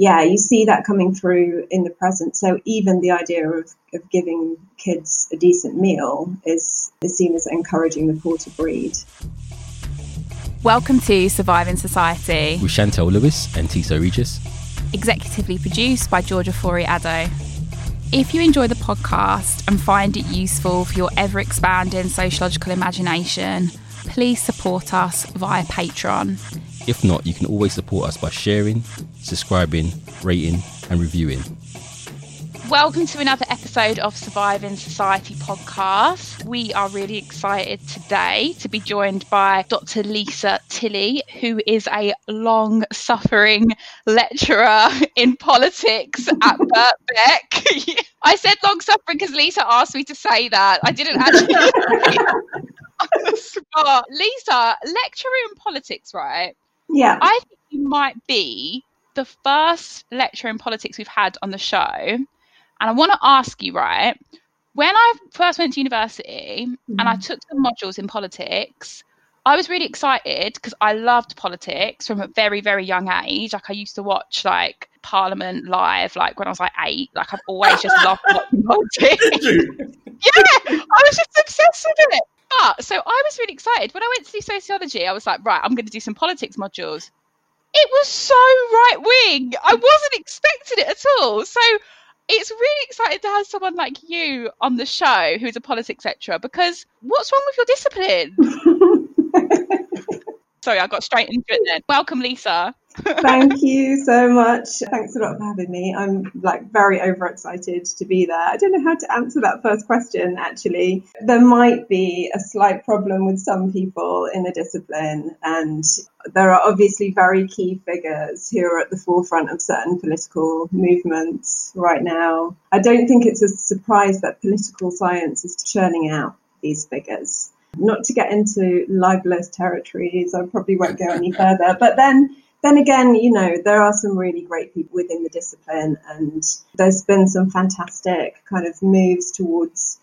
yeah, you see that coming through in the present. So even the idea of, of giving kids a decent meal is, is seen as encouraging the poor to breed. Welcome to Surviving Society with Chantelle Lewis and Tiso Regis. Executively produced by Georgia Fori Addo. If you enjoy the podcast and find it useful for your ever expanding sociological imagination, please support us via Patreon. If not, you can always support us by sharing, subscribing, rating, and reviewing. Welcome to another episode of Surviving Society podcast. We are really excited today to be joined by Dr. Lisa Tilley, who is a long suffering lecturer in politics at Birkbeck. I said long suffering because Lisa asked me to say that. I didn't actually. Lisa, lecturer in politics, right? Yeah. I think you might be the first lecturer in politics we've had on the show. And I want to ask you, right? When I first went to university mm-hmm. and I mm. took some modules in politics, I was really excited because I loved politics from a very, very young age. Like I used to watch like Parliament live, like when I was like eight. Like I've always just loved watching politics. yeah, I was just obsessed with it. But so I was really excited when I went to do sociology. I was like, right, I'm going to do some politics modules. It was so right wing. I wasn't expecting it at all. So it's really exciting to have someone like you on the show who's a politics lecturer because what's wrong with your discipline? Sorry, I got straight into it then. Welcome, Lisa. Thank you so much. Thanks a lot for having me. I'm like very overexcited to be there. I don't know how to answer that first question actually. There might be a slight problem with some people in the discipline and there are obviously very key figures who are at the forefront of certain political movements right now. I don't think it's a surprise that political science is churning out these figures. Not to get into libelous territories, I probably won't go any further. But then then again, you know, there are some really great people within the discipline, and there's been some fantastic kind of moves towards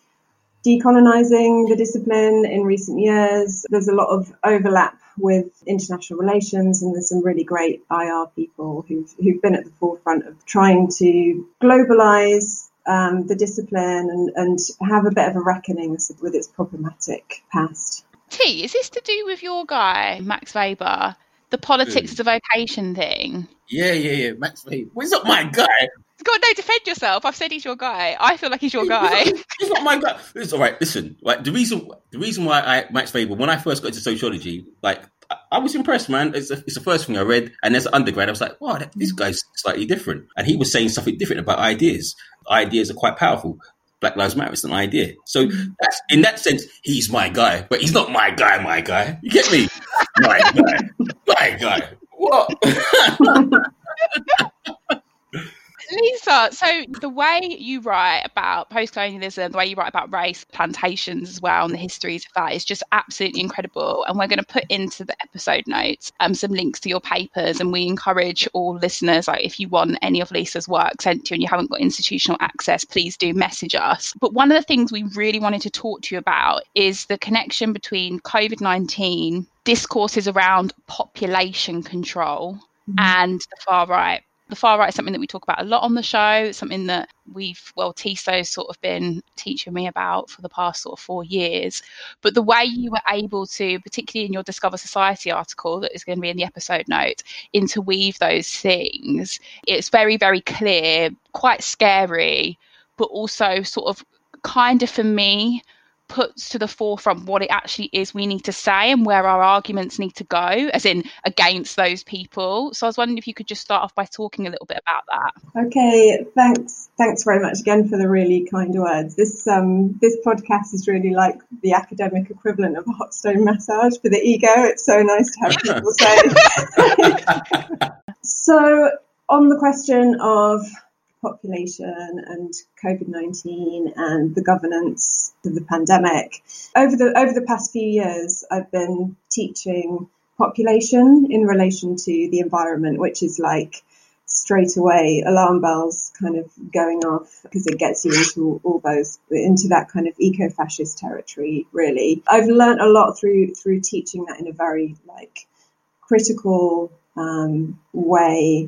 decolonizing the discipline in recent years. There's a lot of overlap with international relations, and there's some really great IR people who've, who've been at the forefront of trying to globalize um, the discipline and, and have a bit of a reckoning with its problematic past. T, is this to do with your guy, Max Weber? The politics of vocation thing. Yeah, yeah, yeah. Max Weber. Well, he's not my guy. God, no, defend yourself. I've said he's your guy. I feel like he's your guy. he's not my guy. It's all right. Listen, like the reason, the reason why I Max Weber when I first got into sociology, like I was impressed, man. It's, a, it's the first thing I read, and as an undergrad, I was like, "Wow, this guy's slightly different." And he was saying something different about ideas. Ideas are quite powerful. Black Lives Matter is an idea. So mm-hmm. that's, in that sense, he's my guy, but he's not my guy, my guy. You get me? my guy. My guy. What? Lisa, so the way you write about post colonialism, the way you write about race, plantations as well, and the histories of that is just absolutely incredible. And we're going to put into the episode notes um, some links to your papers. And we encourage all listeners, like if you want any of Lisa's work sent to you and you haven't got institutional access, please do message us. But one of the things we really wanted to talk to you about is the connection between COVID 19 discourses around population control mm-hmm. and the far right the far right is something that we talk about a lot on the show. It's something that we've, well, Tiso's sort of been teaching me about for the past sort of four years. But the way you were able to, particularly in your Discover Society article that is going to be in the episode note, interweave those things, it's very, very clear, quite scary, but also sort of kind of for me puts to the forefront what it actually is we need to say and where our arguments need to go, as in against those people. So I was wondering if you could just start off by talking a little bit about that. Okay, thanks. Thanks very much again for the really kind words. This um, this podcast is really like the academic equivalent of a hot stone massage for the ego. It's so nice to have people say. so on the question of population and COVID nineteen and the governance of the pandemic. Over the over the past few years, I've been teaching population in relation to the environment, which is like straight away alarm bells kind of going off because it gets you into all those into that kind of eco-fascist territory really i've learned a lot through through teaching that in a very like critical um, way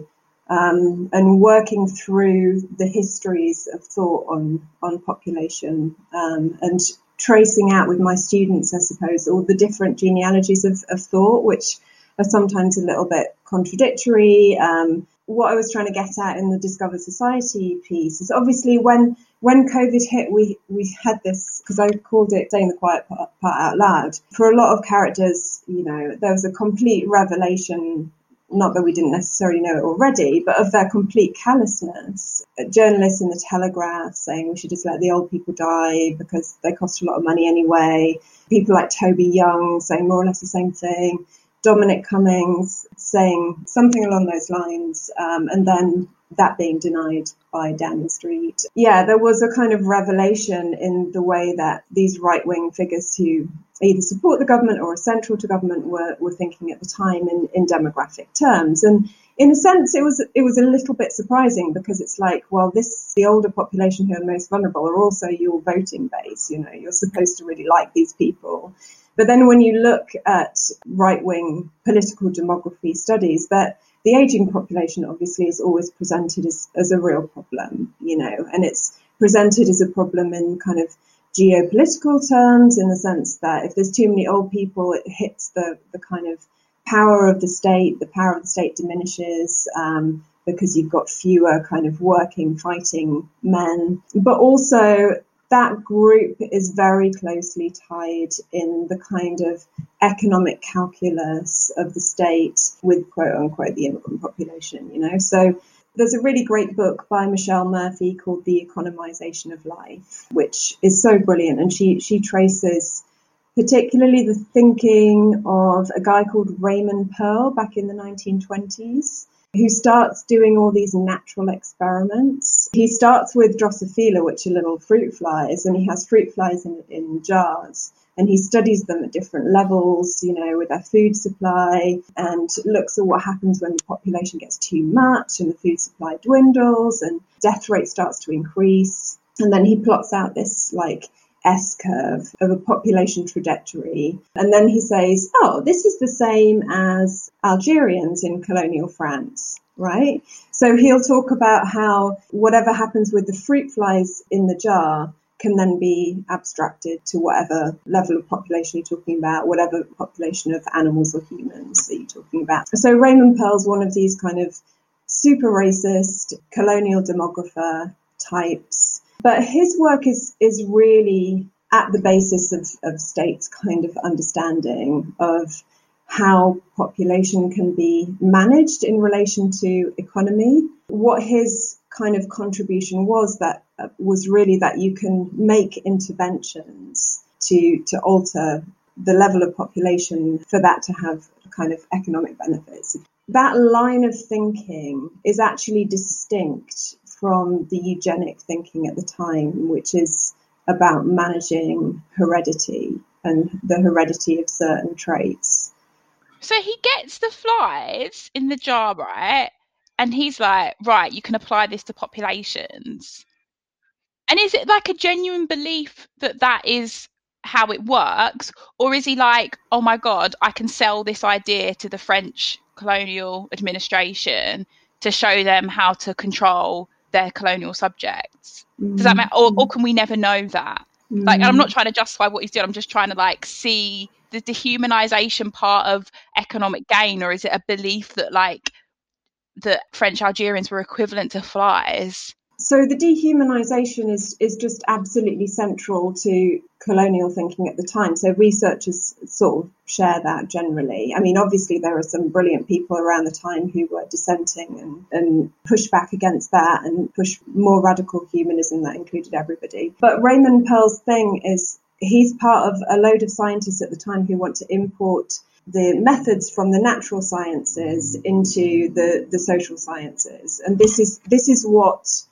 um, and working through the histories of thought on on population um, and tracing out with my students, I suppose, all the different genealogies of, of thought, which are sometimes a little bit contradictory. Um, what I was trying to get at in the Discover Society piece is obviously when when COVID hit, we we had this because I called it saying the quiet part, part out loud. For a lot of characters, you know, there was a complete revelation not that we didn't necessarily know it already, but of their complete callousness. Uh, journalists in the Telegraph saying we should just let the old people die because they cost a lot of money anyway. People like Toby Young saying more or less the same thing. Dominic Cummings saying something along those lines, um, and then that being denied by Downing Street. Yeah, there was a kind of revelation in the way that these right wing figures who either support the government or are central to government were, were thinking at the time in, in demographic terms. And in a sense, it was it was a little bit surprising because it's like, well, this the older population who are most vulnerable are also your voting base. You know, you're supposed to really like these people. But then when you look at right wing political demography studies, that the aging population obviously is always presented as, as a real problem, you know, and it's presented as a problem in kind of geopolitical terms in the sense that if there's too many old people, it hits the, the kind of power of the state, the power of the state diminishes um, because you've got fewer kind of working, fighting men. But also, that group is very closely tied in the kind of economic calculus of the state with quote unquote the immigrant population, you know. So there's a really great book by Michelle Murphy called The Economization of Life, which is so brilliant. And she, she traces particularly the thinking of a guy called Raymond Pearl back in the 1920s, who starts doing all these natural experiments. He starts with Drosophila, which are little fruit flies, and he has fruit flies in, in jars and he studies them at different levels, you know, with their food supply and looks at what happens when the population gets too much and the food supply dwindles and death rate starts to increase. And then he plots out this like S curve of a population trajectory. And then he says, oh, this is the same as Algerians in colonial France right? So he'll talk about how whatever happens with the fruit flies in the jar can then be abstracted to whatever level of population you're talking about, whatever population of animals or humans that you're talking about. So Raymond Pearl's one of these kind of super racist colonial demographer types. But his work is, is really at the basis of, of states kind of understanding of how population can be managed in relation to economy. What his kind of contribution was that uh, was really that you can make interventions to to alter the level of population for that to have kind of economic benefits. That line of thinking is actually distinct from the eugenic thinking at the time, which is about managing heredity and the heredity of certain traits. So he gets the flies in the jar, right? And he's like, right, you can apply this to populations. And is it like a genuine belief that that is how it works? Or is he like, oh my God, I can sell this idea to the French colonial administration to show them how to control their colonial subjects? Does that matter? Or, or mm. can we never know that? Like, I'm not mm. trying to justify what he's doing. I'm just trying to like see the dehumanization part of economic gain, or is it a belief that like that French Algerians were equivalent to flies? So the dehumanization is is just absolutely central to colonial thinking at the time. So researchers sort of share that generally. I mean, obviously there are some brilliant people around the time who were dissenting and, and push back against that and push more radical humanism that included everybody. But Raymond Pearl's thing is he's part of a load of scientists at the time who want to import the methods from the natural sciences into the, the social sciences. And this is this is what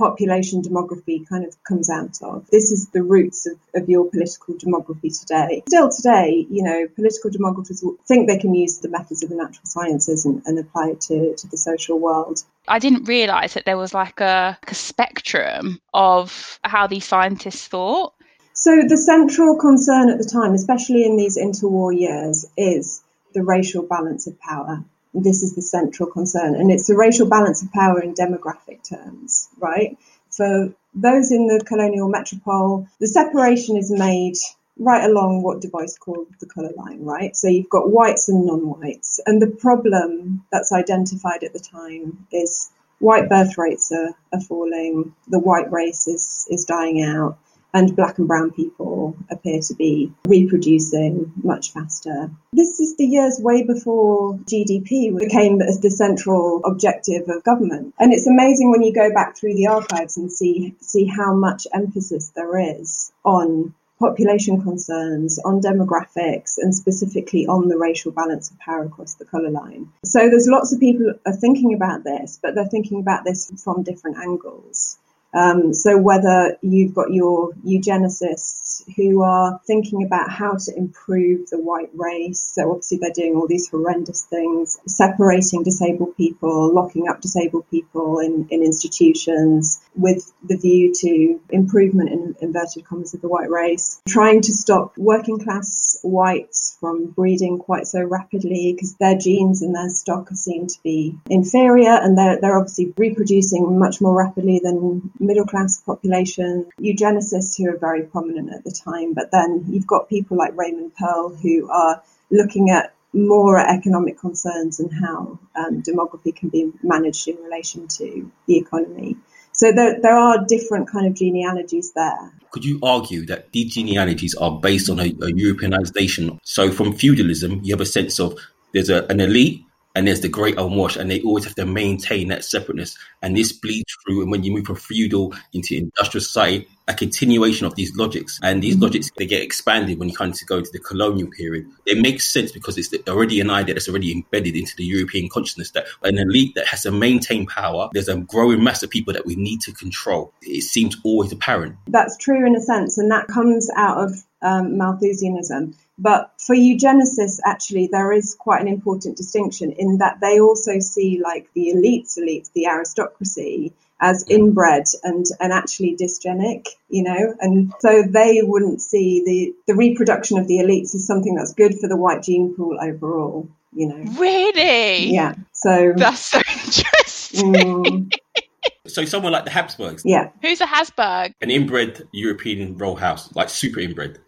population demography kind of comes out of. This is the roots of, of your political demography today. Still today, you know, political demographers think they can use the methods of the natural sciences and, and apply it to, to the social world. I didn't realise that there was like a, a spectrum of how these scientists thought. So the central concern at the time, especially in these interwar years, is the racial balance of power this is the central concern. And it's the racial balance of power in demographic terms, right? For those in the colonial metropole, the separation is made right along what Du Bois called the colour line, right? So you've got whites and non-whites. And the problem that's identified at the time is white birth rates are, are falling, the white race is, is dying out, and black and brown people appear to be reproducing much faster. This is the years way before GDP became the central objective of government. And it's amazing when you go back through the archives and see see how much emphasis there is on population concerns, on demographics, and specifically on the racial balance of power across the colour line. So there's lots of people are thinking about this, but they're thinking about this from different angles. Um, so whether you've got your eugenicists who are thinking about how to improve the white race, so obviously they're doing all these horrendous things, separating disabled people, locking up disabled people in, in institutions with the view to improvement in inverted commas of the white race, trying to stop working class whites from breeding quite so rapidly because their genes and their stock are seen to be inferior and they're, they're obviously reproducing much more rapidly than middle class population, eugenicists who are very prominent at the time, but then you've got people like Raymond Pearl who are looking at more economic concerns and how um, demography can be managed in relation to the economy. So there, there are different kind of genealogies there. Could you argue that these genealogies are based on a, a Europeanization? So from feudalism, you have a sense of there's a, an elite and there's the great unwashed, and they always have to maintain that separateness. And this bleeds through, and when you move from feudal into industrial society, a continuation of these logics. And these mm-hmm. logics, they get expanded when you kind of go into the colonial period. It makes sense because it's already an idea that's already embedded into the European consciousness that an elite that has to maintain power, there's a growing mass of people that we need to control. It seems always apparent. That's true in a sense, and that comes out of um, Malthusianism. But for eugenicists, actually, there is quite an important distinction in that they also see like the elites, elites, the aristocracy, as inbred and, and actually dysgenic, you know, and so they wouldn't see the, the reproduction of the elites as something that's good for the white gene pool overall, you know. Really? Yeah. So that's so interesting. Mm, so someone like the Habsburgs. Yeah. Who's a Habsburg? An inbred European royal house, like super inbred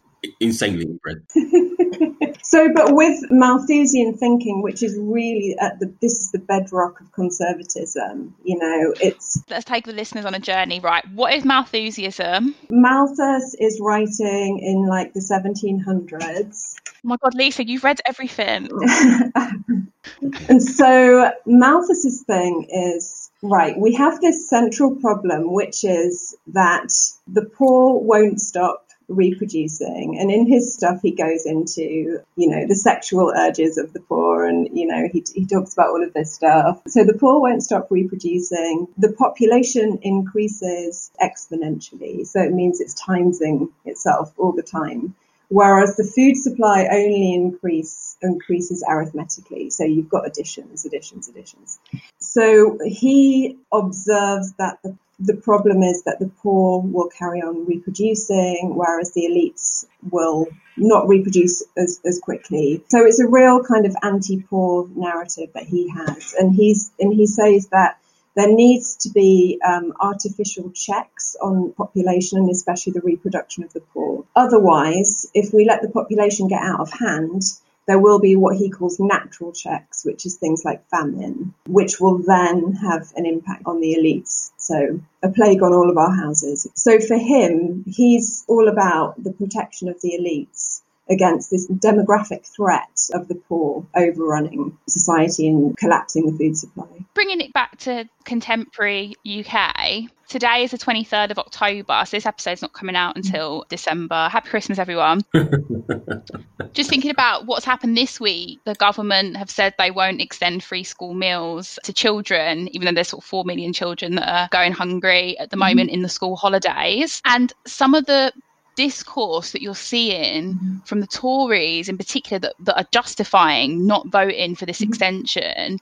insanely inbred. so, but with Malthusian thinking, which is really at the this is the bedrock of conservatism. You know, it's let's take the listeners on a journey. Right, what is Malthusianism? Malthus is writing in like the 1700s. Oh my God, Lisa, you've read everything. and so Malthus's thing is right. We have this central problem, which is that the poor won't stop reproducing. And in his stuff, he goes into, you know, the sexual urges of the poor and, you know, he, he talks about all of this stuff. So the poor won't stop reproducing. The population increases exponentially. So it means it's timesing itself all the time. Whereas the food supply only increase, increases arithmetically. So you've got additions, additions, additions. So he observes that the the problem is that the poor will carry on reproducing, whereas the elites will not reproduce as, as quickly. So it's a real kind of anti-poor narrative that he has, and he's and he says that there needs to be um, artificial checks on population and especially the reproduction of the poor. Otherwise, if we let the population get out of hand, there will be what he calls natural checks, which is things like famine, which will then have an impact on the elites. So a plague on all of our houses. So for him, he's all about the protection of the elites against this demographic threat of the poor overrunning society and collapsing the food supply. Bringing it back to contemporary UK, today is the 23rd of October, so this episode's not coming out until December. Happy Christmas, everyone. Just thinking about what's happened this week, the government have said they won't extend free school meals to children, even though there's sort of 4 million children that are going hungry at the mm-hmm. moment in the school holidays. And some of the discourse that you're seeing mm-hmm. from the Tories in particular that, that are justifying not voting for this mm-hmm. extension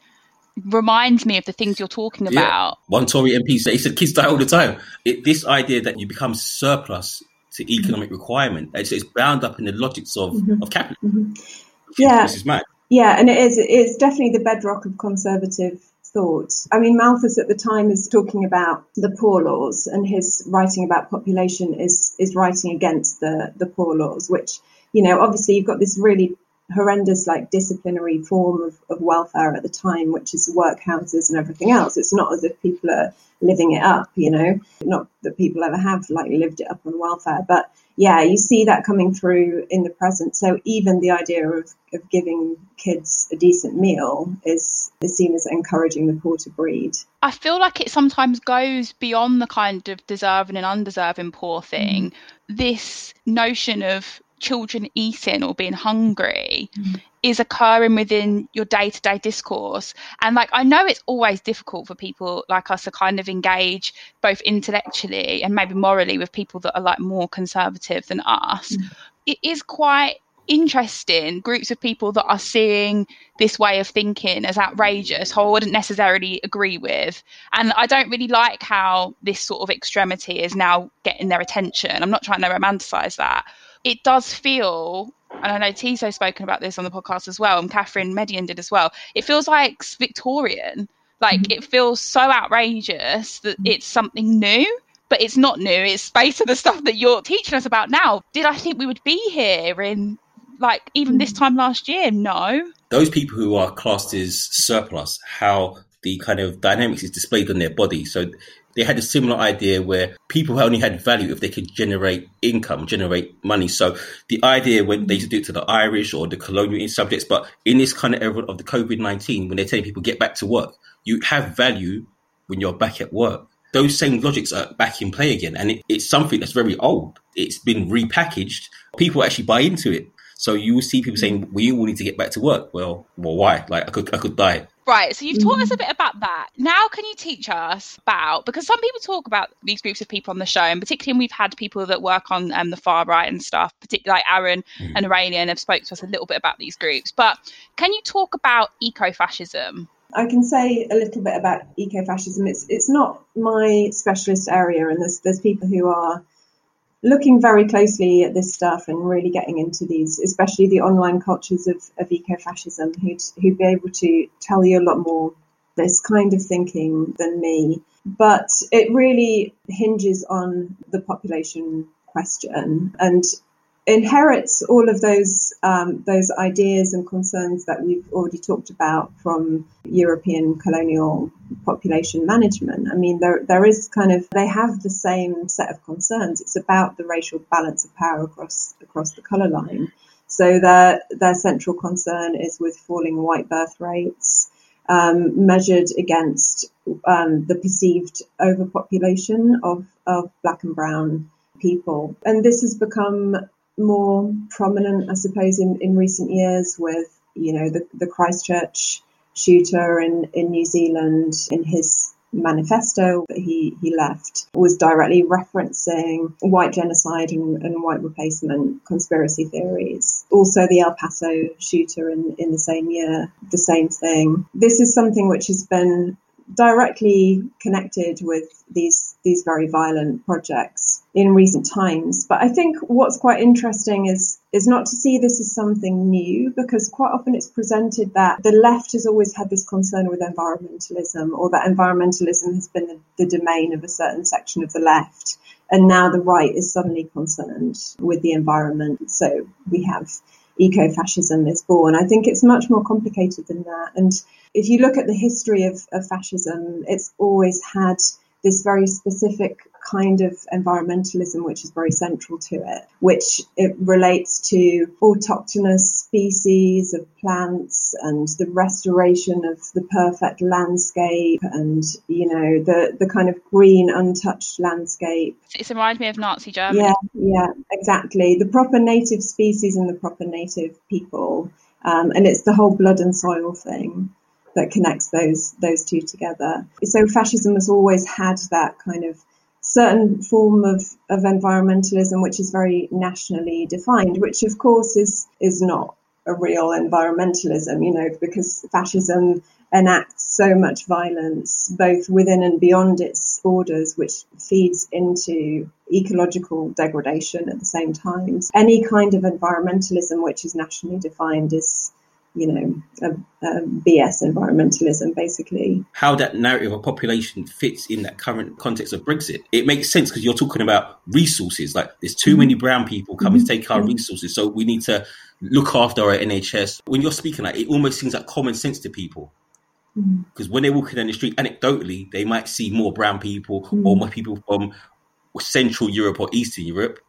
reminds me of the things you're talking yeah. about. One Tory MP said, he said kids die all the time. It, this idea that you become surplus to mm-hmm. economic requirement, it's, it's bound up in the logics of, mm-hmm. of capitalism. Mm-hmm. Yeah. This is mad. Yeah, and it is. It's definitely the bedrock of conservative thought. I mean, Malthus at the time is talking about the poor laws, and his writing about population is is writing against the the poor laws, which you know, obviously you've got this really horrendous like disciplinary form of, of welfare at the time, which is workhouses and everything else. It's not as if people are living it up, you know, not that people ever have like lived it up on welfare, but yeah, you see that coming through in the present. So even the idea of, of giving kids a decent meal is, is seen as encouraging the poor to breed. I feel like it sometimes goes beyond the kind of deserving and undeserving poor thing. Mm. This notion of children eating or being hungry mm. is occurring within your day-to-day discourse and like i know it's always difficult for people like us to kind of engage both intellectually and maybe morally with people that are like more conservative than us mm. it is quite interesting groups of people that are seeing this way of thinking as outrageous, who I wouldn't necessarily agree with. And I don't really like how this sort of extremity is now getting their attention. I'm not trying to romanticize that, it does feel and I know Tiso's spoken about this on the podcast as well, and Catherine Median did as well. It feels like Victorian. Like mm-hmm. it feels so outrageous that mm-hmm. it's something new, but it's not new. It's based on the stuff that you're teaching us about now. Did I think we would be here in like even this mm-hmm. time last year? No. Those people who are classed as surplus, how the kind of dynamics is displayed on their body. So they had a similar idea where people only had value if they could generate income, generate money. So the idea when they used to do it to the Irish or the colonial subjects, but in this kind of era of the COVID 19, when they're telling people get back to work, you have value when you're back at work. Those same logics are back in play again. And it, it's something that's very old. It's been repackaged. People actually buy into it. So you will see people saying, "We all need to get back to work." Well, well, why? Like I could, I could die Right, so you've taught us a mm. bit about that. Now, can you teach us about because some people talk about these groups of people on the show, and particularly when we've had people that work on um, the far right and stuff, particularly like Aaron mm. and Aurelien have spoke to us a little bit about these groups. But can you talk about eco-fascism? I can say a little bit about eco-fascism. It's it's not my specialist area, and there's there's people who are looking very closely at this stuff and really getting into these, especially the online cultures of, of ecofascism, who'd, who'd be able to tell you a lot more this kind of thinking than me. But it really hinges on the population question. And inherits all of those um, those ideas and concerns that we've already talked about from European colonial population management. I mean, there there is kind of they have the same set of concerns. It's about the racial balance of power across across the colour line. So their their central concern is with falling white birth rates. Um, measured against um, the perceived overpopulation of, of black and brown people. And this has become more prominent, I suppose, in, in recent years with, you know, the, the Christchurch shooter in, in New Zealand in his manifesto that he, he left was directly referencing white genocide and, and, white replacement conspiracy theories. Also, the El Paso shooter in, in the same year, the same thing. This is something which has been directly connected with these these very violent projects in recent times. But I think what's quite interesting is is not to see this as something new because quite often it's presented that the left has always had this concern with environmentalism or that environmentalism has been the, the domain of a certain section of the left. And now the right is suddenly concerned with the environment. So we have eco-fascism is born. I think it's much more complicated than that. And if you look at the history of, of fascism, it's always had this very specific kind of environmentalism which is very central to it, which it relates to autochthonous species of plants and the restoration of the perfect landscape and, you know, the, the kind of green untouched landscape. It reminds me of Nazi Germany. Yeah, yeah, exactly. The proper native species and the proper native people. Um, and it's the whole blood and soil thing that connects those those two together. So fascism has always had that kind of certain form of, of environmentalism which is very nationally defined, which of course is is not a real environmentalism, you know, because fascism enacts so much violence both within and beyond its borders, which feeds into ecological degradation at the same time. Any kind of environmentalism which is nationally defined is you know, a, a BS environmentalism, basically. How that narrative of population fits in that current context of Brexit. It makes sense because you're talking about resources. Like there's too many mm-hmm. brown people coming to take our mm-hmm. resources, so we need to look after our NHS. When you're speaking, like it almost seems like common sense to people. Mm-hmm. Because when they're walking down the street, anecdotally, they might see more brown people or more people from Central Europe or Eastern Europe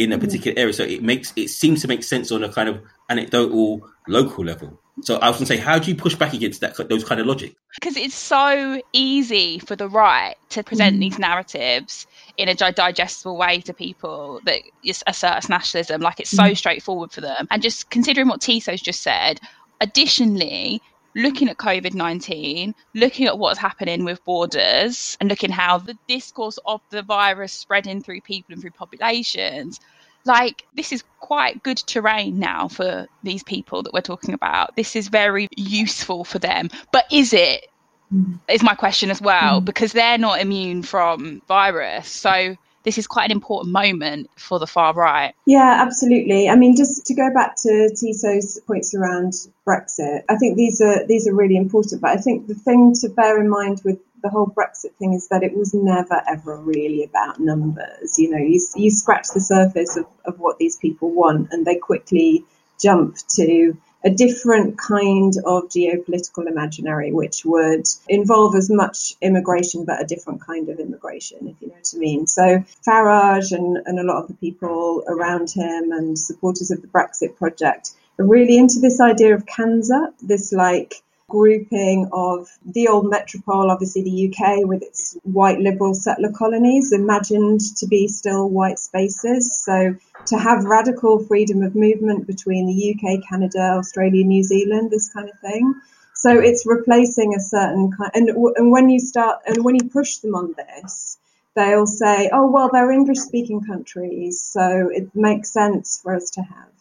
in a mm-hmm. particular area. So it makes it seems to make sense on a kind of anecdotal local level. So I was going to say, how do you push back against that those kind of logic? Because it's so easy for the right to present mm-hmm. these narratives in a digestible way to people that is asserts nationalism. Like it's so mm-hmm. straightforward for them. And just considering what Tiso's just said, additionally, looking at COVID 19, looking at what's happening with borders, and looking how the discourse of the virus spreading through people and through populations. Like, this is quite good terrain now for these people that we're talking about. This is very useful for them. But is it? Mm. Is my question as well, mm. because they're not immune from virus. So, this is quite an important moment for the far right. Yeah, absolutely. I mean, just to go back to Tiso's points around Brexit, I think these are these are really important. But I think the thing to bear in mind with the whole Brexit thing is that it was never ever really about numbers. You know, you you scratch the surface of, of what these people want, and they quickly jump to a different kind of geopolitical imaginary, which would involve as much immigration, but a different kind of immigration, if you know what I mean. So Farage and, and a lot of the people around him and supporters of the Brexit project are really into this idea of CANZUK, this like grouping of the old metropole, obviously the UK with its white liberal settler colonies, imagined to be still white spaces. So to have radical freedom of movement between the UK, Canada, Australia, New Zealand, this kind of thing. So it's replacing a certain kind, and, and when you start, and when you push them on this, they'll say, oh, well, they're English speaking countries, so it makes sense for us to have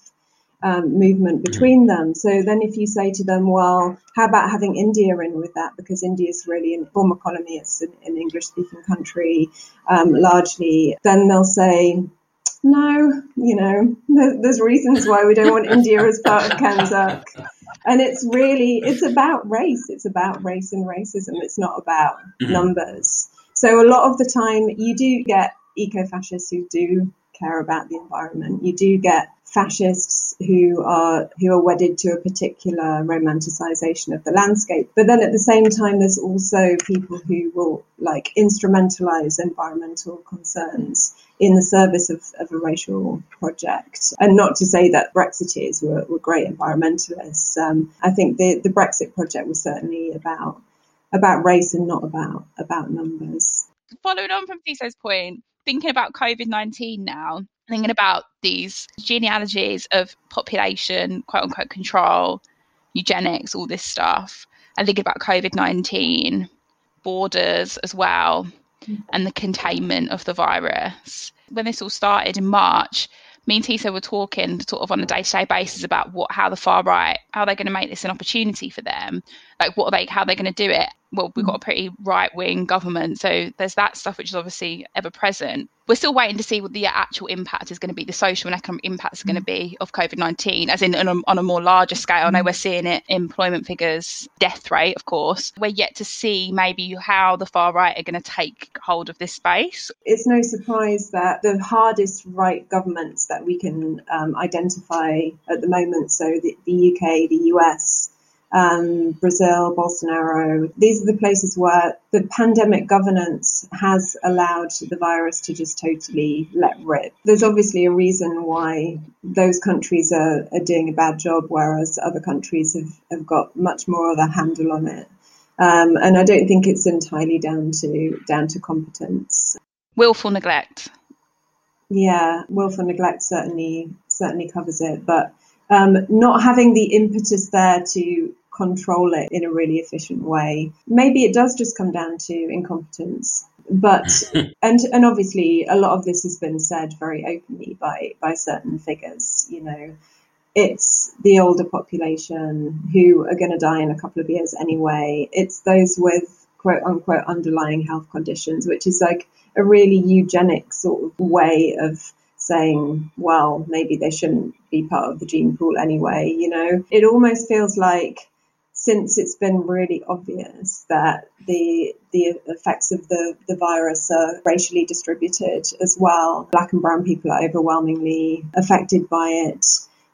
um, movement between them. So then if you say to them, well, how about having India in with that? Because India is really a former colony, it's an, an English speaking country um, largely, then they'll say, no, you know, there's reasons why we don't want India as part of CANZUK. And it's really, it's about race. It's about race and racism. It's not about mm-hmm. numbers. So a lot of the time you do get eco-fascists who do care about the environment. You do get fascists who are who are wedded to a particular romanticization of the landscape. But then at the same time, there's also people who will like instrumentalize environmental concerns in the service of, of a racial project. And not to say that Brexiteers were, were great environmentalists. Um, I think the, the Brexit project was certainly about about race and not about about numbers. Following on from Tiso's point, thinking about COVID nineteen now, thinking about these genealogies of population, quote unquote, control, eugenics, all this stuff, and thinking about COVID 19, borders as well, mm-hmm. and the containment of the virus. When this all started in March, me and Tiso were talking sort of on a day to day basis about what how the far right, how they're going to make this an opportunity for them. Like what are they how they're going to do it. Well, we've got a mm. pretty right wing government, so there's that stuff which is obviously ever present we're still waiting to see what the actual impact is going to be, the social and economic impact is going to mm. be of COVID 19, as in on a, on a, more larger scale. I know we're mm. seeing it employment figures, death rate, of course. We're yet to see maybe how the far right are going to take hold of this space. It's no surprise that the hardest right governments that we can um, identify at the moment, so the, the UK, the US, um, Brazil, Bolsonaro. These are the places where the pandemic governance has allowed the virus to just totally let rip. There's obviously a reason why those countries are, are doing a bad job, whereas other countries have, have got much more of a handle on it. Um, and I don't think it's entirely down to down to competence. Willful neglect. Yeah, willful neglect certainly certainly covers it, but um, not having the impetus there to control it in a really efficient way. Maybe it does just come down to incompetence. But and and obviously a lot of this has been said very openly by by certain figures, you know. It's the older population who are going to die in a couple of years anyway. It's those with quote unquote underlying health conditions, which is like a really eugenic sort of way of saying, well, maybe they shouldn't be part of the gene pool anyway. You know, it almost feels like since it's been really obvious that the the effects of the, the virus are racially distributed as well, black and brown people are overwhelmingly affected by it,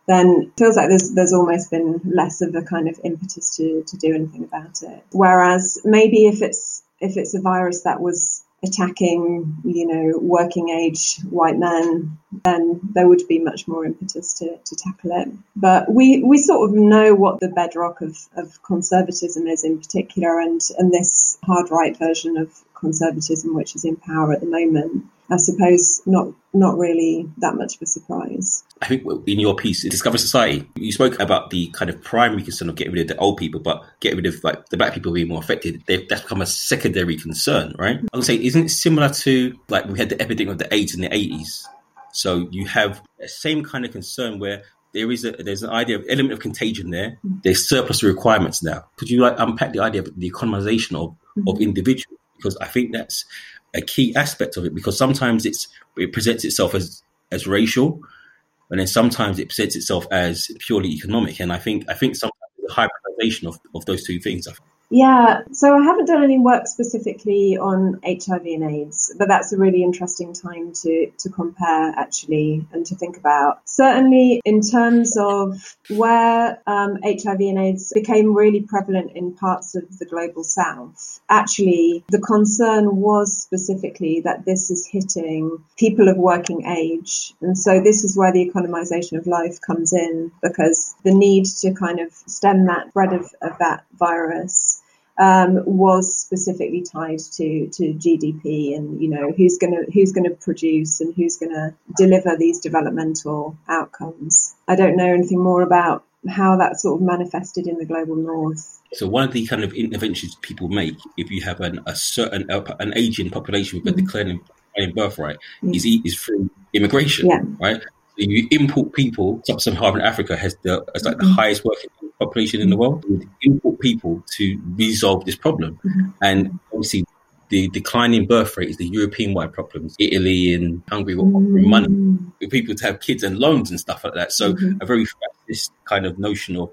then it feels like there's there's almost been less of a kind of impetus to, to do anything about it. Whereas maybe if it's if it's a virus that was attacking, you know, working age white men, then there would be much more impetus to, to tackle it. But we, we sort of know what the bedrock of, of conservatism is in particular, and, and this hard right version of conservatism, which is in power at the moment, I suppose not not really that much of a surprise. I think in your piece, Discover Society, you spoke about the kind of primary concern of getting rid of the old people, but getting rid of like the black people being more affected. They've, that's become a secondary concern, right? I would say, isn't it similar to like we had the epidemic of the AIDS in the eighties? So you have the same kind of concern where there is a there's an idea of element of contagion there. There's surplus requirements now. Could you like unpack the idea of the economization of, mm-hmm. of individuals? Because I think that's a key aspect of it because sometimes it's it presents itself as as racial, and then sometimes it presents itself as purely economic. And I think I think sometimes the hybridization of, of those two things. Yeah, so I haven't done any work specifically on HIV and AIDS, but that's a really interesting time to, to compare actually and to think about. Certainly, in terms of where um, HIV and AIDS became really prevalent in parts of the global south, actually, the concern was specifically that this is hitting people of working age. And so, this is where the economization of life comes in because the need to kind of stem that spread of, of that virus um, was specifically tied to to GDP and you know who's going to who's going to produce and who's going to deliver these developmental outcomes. I don't know anything more about how that sort of manifested in the global north. So one of the kind of interventions people make if you have an, a certain an aging population with a mm-hmm. declining, birth rate mm-hmm. is is through immigration, yeah. right? You import people. Sub-Saharan Africa has the has like the mm-hmm. highest working population in the world. You import people to resolve this problem, mm-hmm. and obviously the declining birth rate is the European-wide problems. Italy and Hungary were offering money mm-hmm. for people to have kids and loans and stuff like that. So mm-hmm. a very this kind of notion of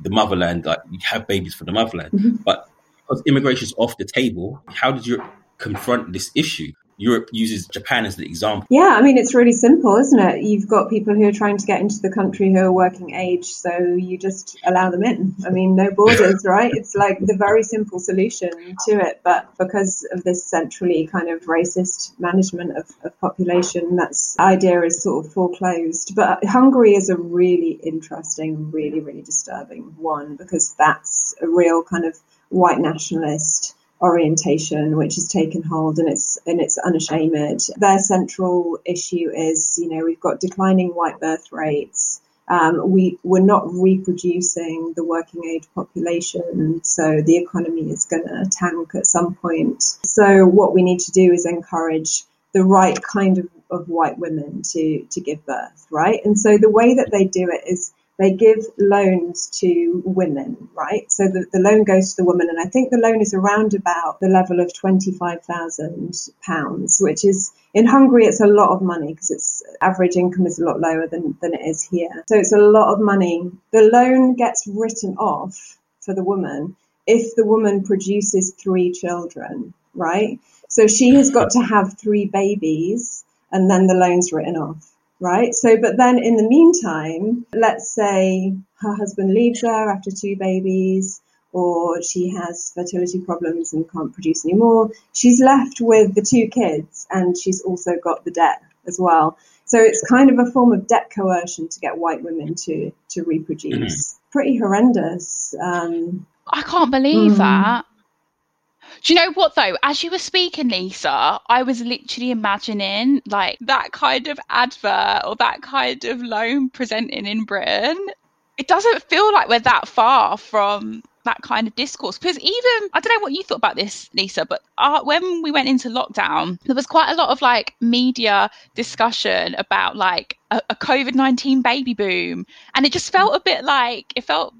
the motherland, like you have babies for the motherland, mm-hmm. but because immigration is off the table, how did you confront this issue? Europe uses Japan as the example. Yeah, I mean, it's really simple, isn't it? You've got people who are trying to get into the country who are working age, so you just allow them in. I mean, no borders, right? It's like the very simple solution to it. But because of this centrally kind of racist management of, of population, that idea is sort of foreclosed. But Hungary is a really interesting, really, really disturbing one because that's a real kind of white nationalist orientation which has taken hold and it's and it's unashamed. Their central issue is, you know, we've got declining white birth rates. Um, we we're not reproducing the working age population, so the economy is going to tank at some point. So what we need to do is encourage the right kind of, of white women to to give birth, right? And so the way that they do it is they give loans to women, right? So the, the loan goes to the woman, and I think the loan is around about the level of £25,000, which is in Hungary, it's a lot of money because its average income is a lot lower than, than it is here. So it's a lot of money. The loan gets written off for the woman if the woman produces three children, right? So she has got to have three babies and then the loan's written off right? So, but then in the meantime, let's say her husband leaves her after two babies, or she has fertility problems and can't produce anymore. She's left with the two kids, and she's also got the debt as well. So it's kind of a form of debt coercion to get white women to to reproduce. Mm-hmm. Pretty horrendous. Um, I can't believe mm. that. Do you know what though? As you were speaking, Lisa, I was literally imagining like that kind of advert or that kind of loan presenting in Britain. It doesn't feel like we're that far from that kind of discourse because even I don't know what you thought about this, Lisa, but uh, when we went into lockdown, there was quite a lot of like media discussion about like a, a COVID nineteen baby boom, and it just felt a bit like it felt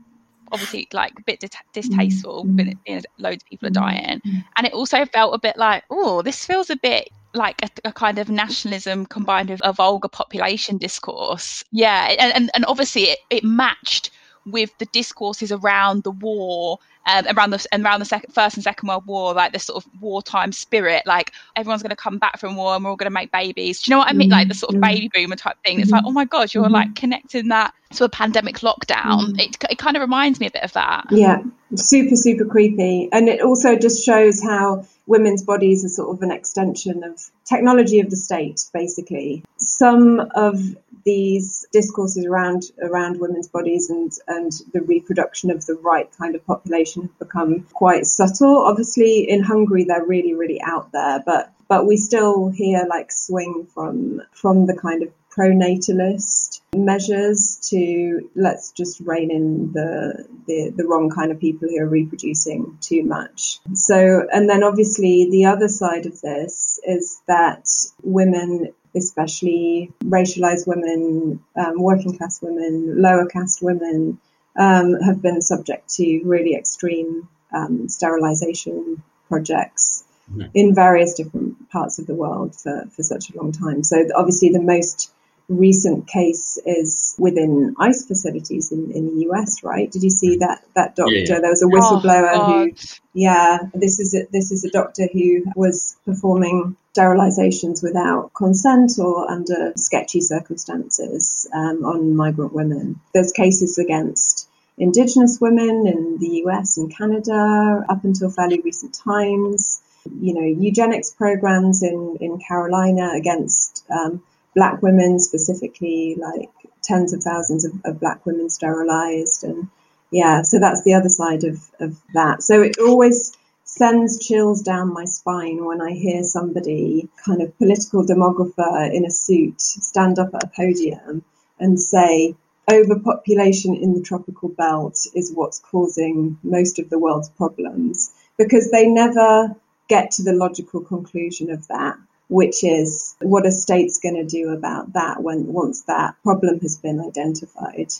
obviously like a bit dis- distasteful, but you know, loads of people are dying, mm-hmm. and it also felt a bit like, oh, this feels a bit like a, a, kind of nationalism combined with a vulgar population discourse. Yeah, and and, and obviously it, it matched with the discourses around the war um, around the around the second, first and second world war, like this sort of wartime spirit, like everyone's going to come back from war and we're all going to make babies. Do you know what I mean? Like the sort of mm-hmm. baby boomer type thing. It's like, oh my god, you're like connecting that to a pandemic lockdown. It it kind of reminds me a bit of that. Yeah, super super creepy, and it also just shows how women's bodies are sort of an extension of technology of the state, basically. Some of these discourses around around women's bodies and and the reproduction of the right kind of population have become quite subtle. Obviously, in Hungary, they're really really out there, but but we still hear like swing from from the kind of pronatalist measures to let's just rein in the, the the wrong kind of people who are reproducing too much. So and then obviously the other side of this is that women especially racialized women, um, working class women, lower caste women, um, have been subject to really extreme um, sterilization projects mm-hmm. in various different parts of the world for, for such a long time. So obviously the most recent case is within ICE facilities in, in the US, right? Did you see that that doctor? Yeah, yeah. There was a whistleblower oh, who, yeah, this is a, this is a doctor who was performing sterilizations without consent or under sketchy circumstances um, on migrant women. There's cases against Indigenous women in the US and Canada up until fairly recent times. You know, eugenics programs in, in Carolina against um, black women specifically, like tens of thousands of, of, black women sterilized. And yeah, so that's the other side of, of that. So it always sends chills down my spine when I hear somebody, kind of political demographer in a suit, stand up at a podium and say, overpopulation in the tropical belt is what's causing most of the world's problems because they never get to the logical conclusion of that which is what a state's going to do about that when once that problem has been identified.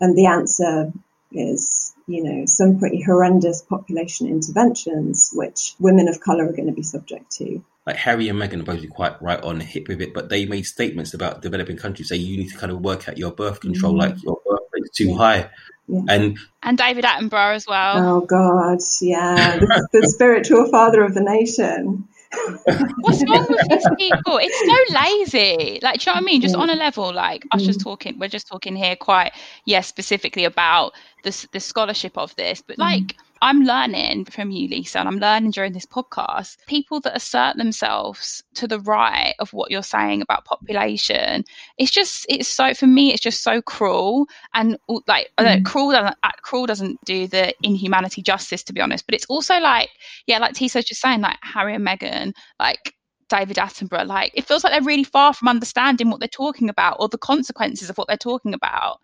And the answer is, you know, some pretty horrendous population interventions, which women of color are going to be subject to. Like Harry and Meghan are both quite right on the hip with it, but they made statements about developing countries saying you need to kind of work at your birth control, mm-hmm. like your birth rate's too high. Yeah. And and David Attenborough as well. Oh God, yeah, the, the spiritual father of the nation. What's wrong with these people? It's so lazy. Like, do you know what I mean? Just on a level, like us just mm. talking, we're just talking here quite, yes, yeah, specifically about the, the scholarship of this, but like, mm I'm learning from you, Lisa, and I'm learning during this podcast. People that assert themselves to the right of what you're saying about population, it's just, it's so, for me, it's just so cruel. And like, I don't know, mm. cruel doesn't, uh, cruel doesn't do the inhumanity justice, to be honest. But it's also like, yeah, like Tissot's just saying, like Harry and Meghan, like, David Attenborough, like it feels like they're really far from understanding what they're talking about or the consequences of what they're talking about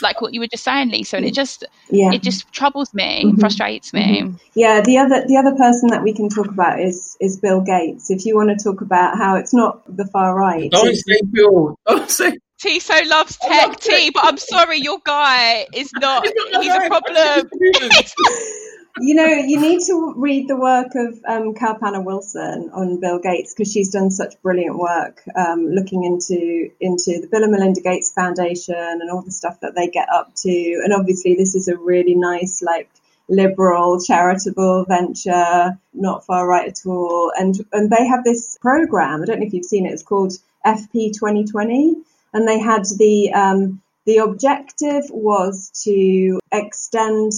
like what you were just saying, Lisa, and it just yeah. it just troubles me, mm-hmm. frustrates me. Mm-hmm. Yeah, the other the other person that we can talk about is is Bill Gates. If you want to talk about how it's not the far right, don't say Bill. Don't say. Tissot loves tech, T, but I'm sorry, your guy is not. He's a problem. you know, you need to read the work of um, Kalpana Wilson on Bill Gates because she's done such brilliant work um, looking into into the Bill and Melinda Gates Foundation and all the stuff that they get up to. And obviously, this is a really nice, like, liberal charitable venture, not far right at all. And and they have this program. I don't know if you've seen it. It's called FP 2020, and they had the um, the objective was to extend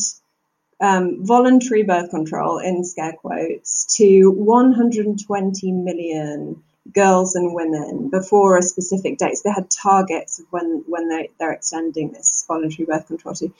um, voluntary birth control in scare quotes to 120 million girls and women before a specific date. So they had targets of when, when they, they're extending this voluntary birth control to.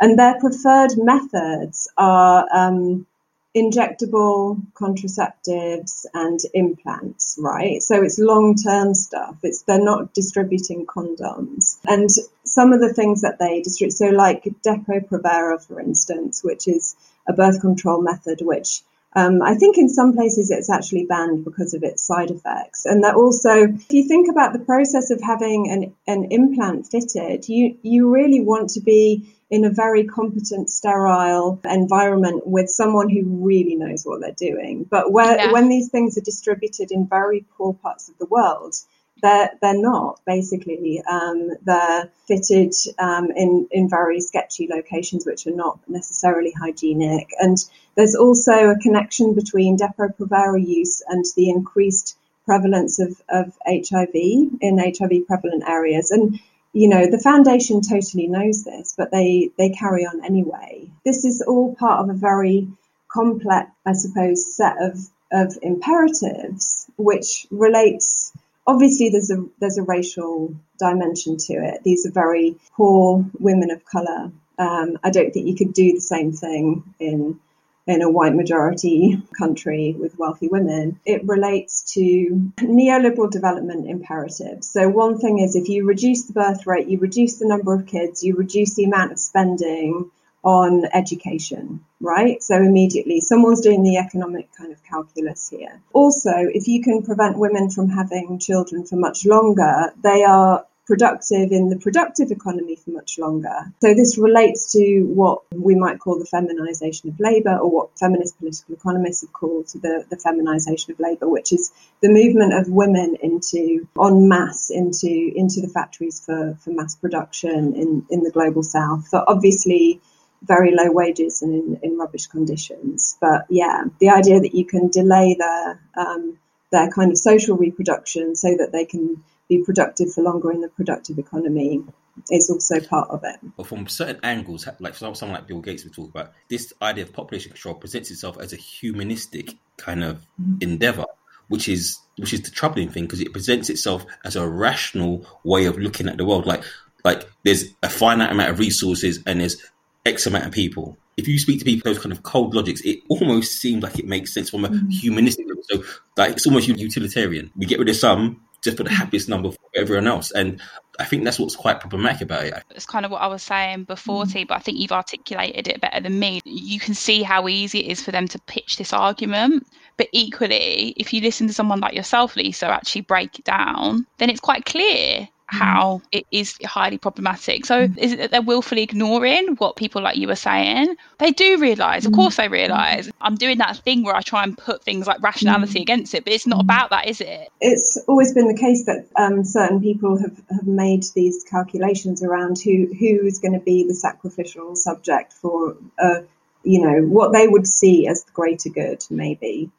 And their preferred methods are um, injectable contraceptives and implants, right? So it's long term stuff. It's they're not distributing condoms. And some of the things that they distribute, so like Depo-Provera, for instance, which is a birth control method which Um, I think in some places it's actually banned because of its side effects. And that also, if you think about the process of having an, an implant fitted, you, you really want to be in a very competent, sterile environment with someone who really knows what they're doing. But where, yeah. when these things are distributed in very poor parts of the world, they're, they're not basically. Um, they're fitted um, in, in very sketchy locations, which are not necessarily hygienic. And there's also a connection between Depo-Provera use and the increased prevalence of, of HIV in HIV prevalent areas. And you know, the foundation totally knows this, but they, they carry on anyway. This is all part of a very complex, I suppose, set of, of imperatives, which relates obviously there's a there's a racial dimension to it. These are very poor women of color. Um, I don't think you could do the same thing in in a white majority country with wealthy women. It relates to neoliberal development imperatives. So one thing is if you reduce the birth rate, you reduce the number of kids, you reduce the amount of spending on education, right? So immediately someone's doing the economic kind of calculus here. Also, if you can prevent women from having children for much longer, they are productive in the productive economy for much longer. So this relates to what we might call the feminization of labor or what feminist political economists have called the, the feminization of labor, which is the movement of women into en masse into into the factories for, for mass production in, in the global south. For obviously very low wages and in, in rubbish conditions. But yeah, the idea that you can delay their um, their kind of social reproduction so that they can be productive for longer in the productive economy is also part of it. But from certain angles, like someone like Bill Gates we talk about, this idea of population control presents itself as a humanistic kind of mm-hmm. endeavor, which is which is the troubling thing because it presents itself as a rational way of looking at the world. Like like there's a finite amount of resources and there's X amount of people. If you speak to people, those kind of cold logics, it almost seems like it makes sense from a mm-hmm. humanistic level. So, like, it's almost utilitarian. We get rid of some just for the happiest number for everyone else. And I think that's what's quite problematic about it. It's kind of what I was saying before, mm. T, but I think you've articulated it better than me. You can see how easy it is for them to pitch this argument. But equally, if you listen to someone like yourself, Lisa, actually break it down, then it's quite clear how it is highly problematic. So is it that they're willfully ignoring what people like you are saying? They do realise, of course they realise. I'm doing that thing where I try and put things like rationality against it, but it's not about that, is it? It's always been the case that um, certain people have, have made these calculations around who who is going to be the sacrificial subject for, uh, you know, what they would see as the greater good, maybe.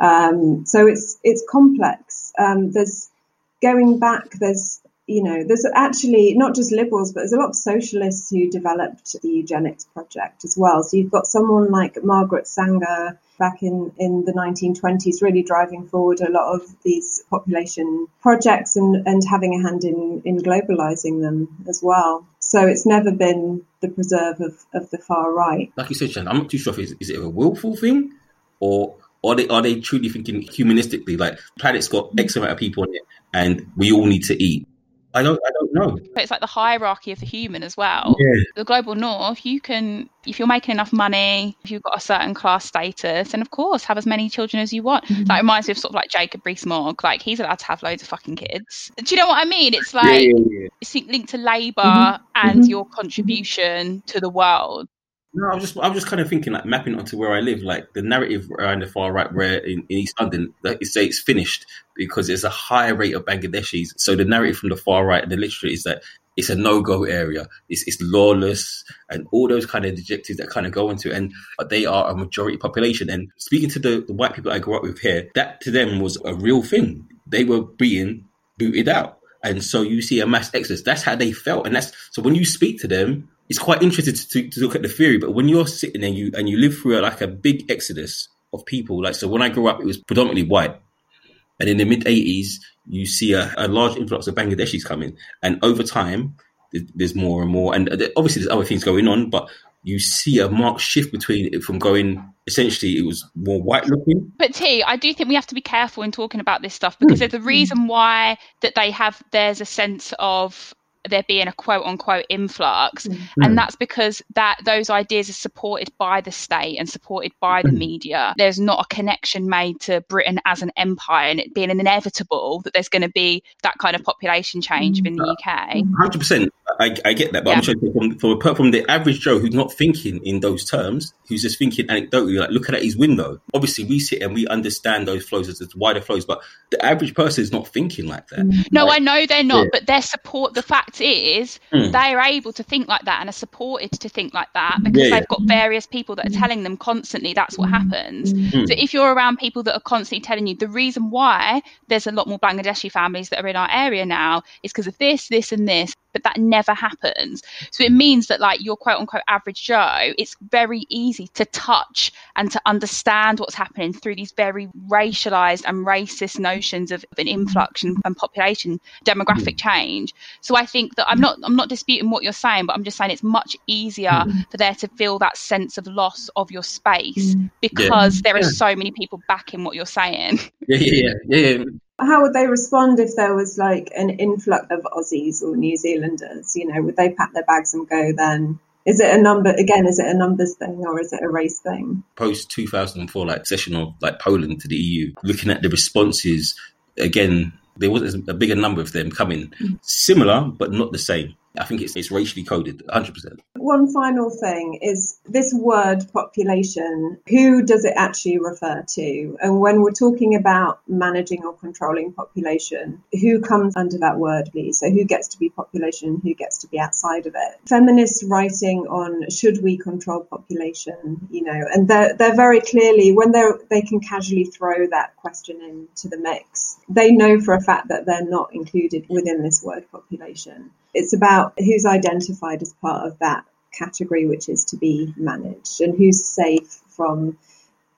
Um, so it's it's complex. Um, there's going back. There's you know, there's actually not just liberals, but there's a lot of socialists who developed the eugenics project as well. So you've got someone like Margaret Sanger back in, in the 1920s really driving forward a lot of these population projects and, and having a hand in, in globalizing them as well. So it's never been the preserve of, of the far right. Like you said, Jan, I'm not too sure if it's, is it a willful thing or are they are they truly thinking humanistically like planet's got X amount of people on it and we all need to eat I don't I don't know. It's like the hierarchy of the human as well. Yeah. The global north, you can if you're making enough money, if you've got a certain class status, and of course have as many children as you want. Mm-hmm. That reminds me of sort of like Jacob Rees-Mogg, like he's allowed to have loads of fucking kids. Do you know what I mean? It's like yeah, yeah, yeah. it's linked to labor mm-hmm. and mm-hmm. your contribution to the world. No, I was just I was just kind of thinking like mapping onto where I live, like the narrative around the far right, where in, in East London, you say it's finished because there's a higher rate of Bangladeshis. So the narrative from the far right, the literature is that it's a no-go area. It's, it's lawless and all those kind of adjectives that kind of go into it. And they are a majority population. And speaking to the, the white people I grew up with here, that to them was a real thing. They were being booted out. And so you see a mass exodus. That's how they felt. And that's so when you speak to them, it's quite interesting to, to, look at the theory, but when you're sitting there you and you live through a, like a big exodus of people, like so when I grew up, it was predominantly white, and in the mid '80s, you see a, a, large influx of Bangladeshis coming, and over time, there's more and more, and obviously there's other things going on, but you see a marked shift between it from going essentially it was more white looking. But T, I do think we have to be careful in talking about this stuff because mm. there's a reason why that they have there's a sense of there being a quote unquote influx Mm. and that's because that those ideas are supported by the state and supported by the Mm. media there's not a connection made to britain as an empire and it being inevitable that there's going to be that kind of population change within the uk Hundred percent. I, I get that, but I'm Yeah. trying to from, from from the average Joe who's not thinking in those terms, who's just thinking anecdotally, like looking at his window. Obviously, we sit and we understand those flows as as wider flows, but the average person is not thinking like that. No, Like, I know they're not, Yeah. but their support. The fact is, Mm. they are able to think like that and are supported to think like that because Yeah, yeah. they've got various people that are telling them constantly that's what happens. Mm. So if you're around people that are constantly telling you the reason why there's a lot more Bangladeshi families that are in our area now is because of this, this, and this, but that never happens. So it means that like your quote unquote average Joe, it's very easy to touch and to understand what's happening through these very racialized and racist notions of, an influx and, and population demographic mm-hmm. change. So I think that I'm not I'm not disputing what you're saying, but I'm just saying it's much easier mm-hmm. for there to feel that sense of loss of your space mm-hmm. because there are Yeah. so many people backing what you're saying. Yeah, yeah, yeah, yeah. How would they respond if there was like an influx of Aussies or New Zealanders? You know, would they pack their bags and go then? Is it a number again? Is it a numbers thing or is it a race thing? Post 2004, like accession of like Poland to the EU, looking at the responses again, there was a bigger number of them coming, mm. similar but not the same. I think it's it's racially coded, 100. percent One final thing is this word population, who does it actually refer to? And when we're talking about managing or controlling population, who comes under that word, please? So who gets to be population, who gets to be outside of it? Feminists writing on should we control population, you know, and they're, they're very clearly, when they're, they can casually throw that question into the mix, they know for a fact that they're not included within this word population. It's about who's identified as part of that category which is to be managed and who's safe from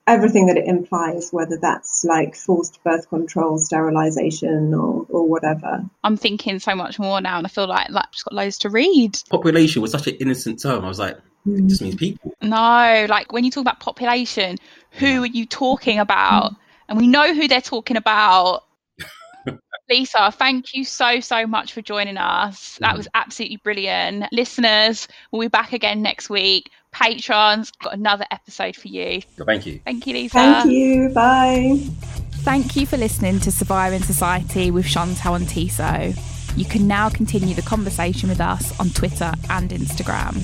everything that it implies, whether that's like forced birth control, sterilization, or, or whatever. I'm thinking so much more now, and I feel like like I've just got loads to read. Population was such an innocent term. I was like, it just means hmm. people. No, like when you talk about population, who are you talking about? Hmm. And we know who they're talking about. Lisa, thank you so, so much for joining us. That mm. was absolutely brilliant. Listeners, we'll be back again next week. Patrons, got another episode for you. Thank you. Thank you, Lisa. Thank you. Bye. Thank you for listening to Surviving Society with Chantelle and Tissot. You can now continue the conversation with us on Twitter and Instagram.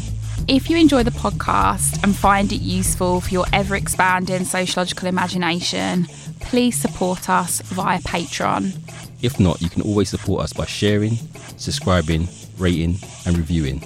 If you enjoy the podcast and find it useful for your ever expanding sociological imagination, please support us via Patreon. If not, you can always support us by sharing, subscribing, rating, and reviewing.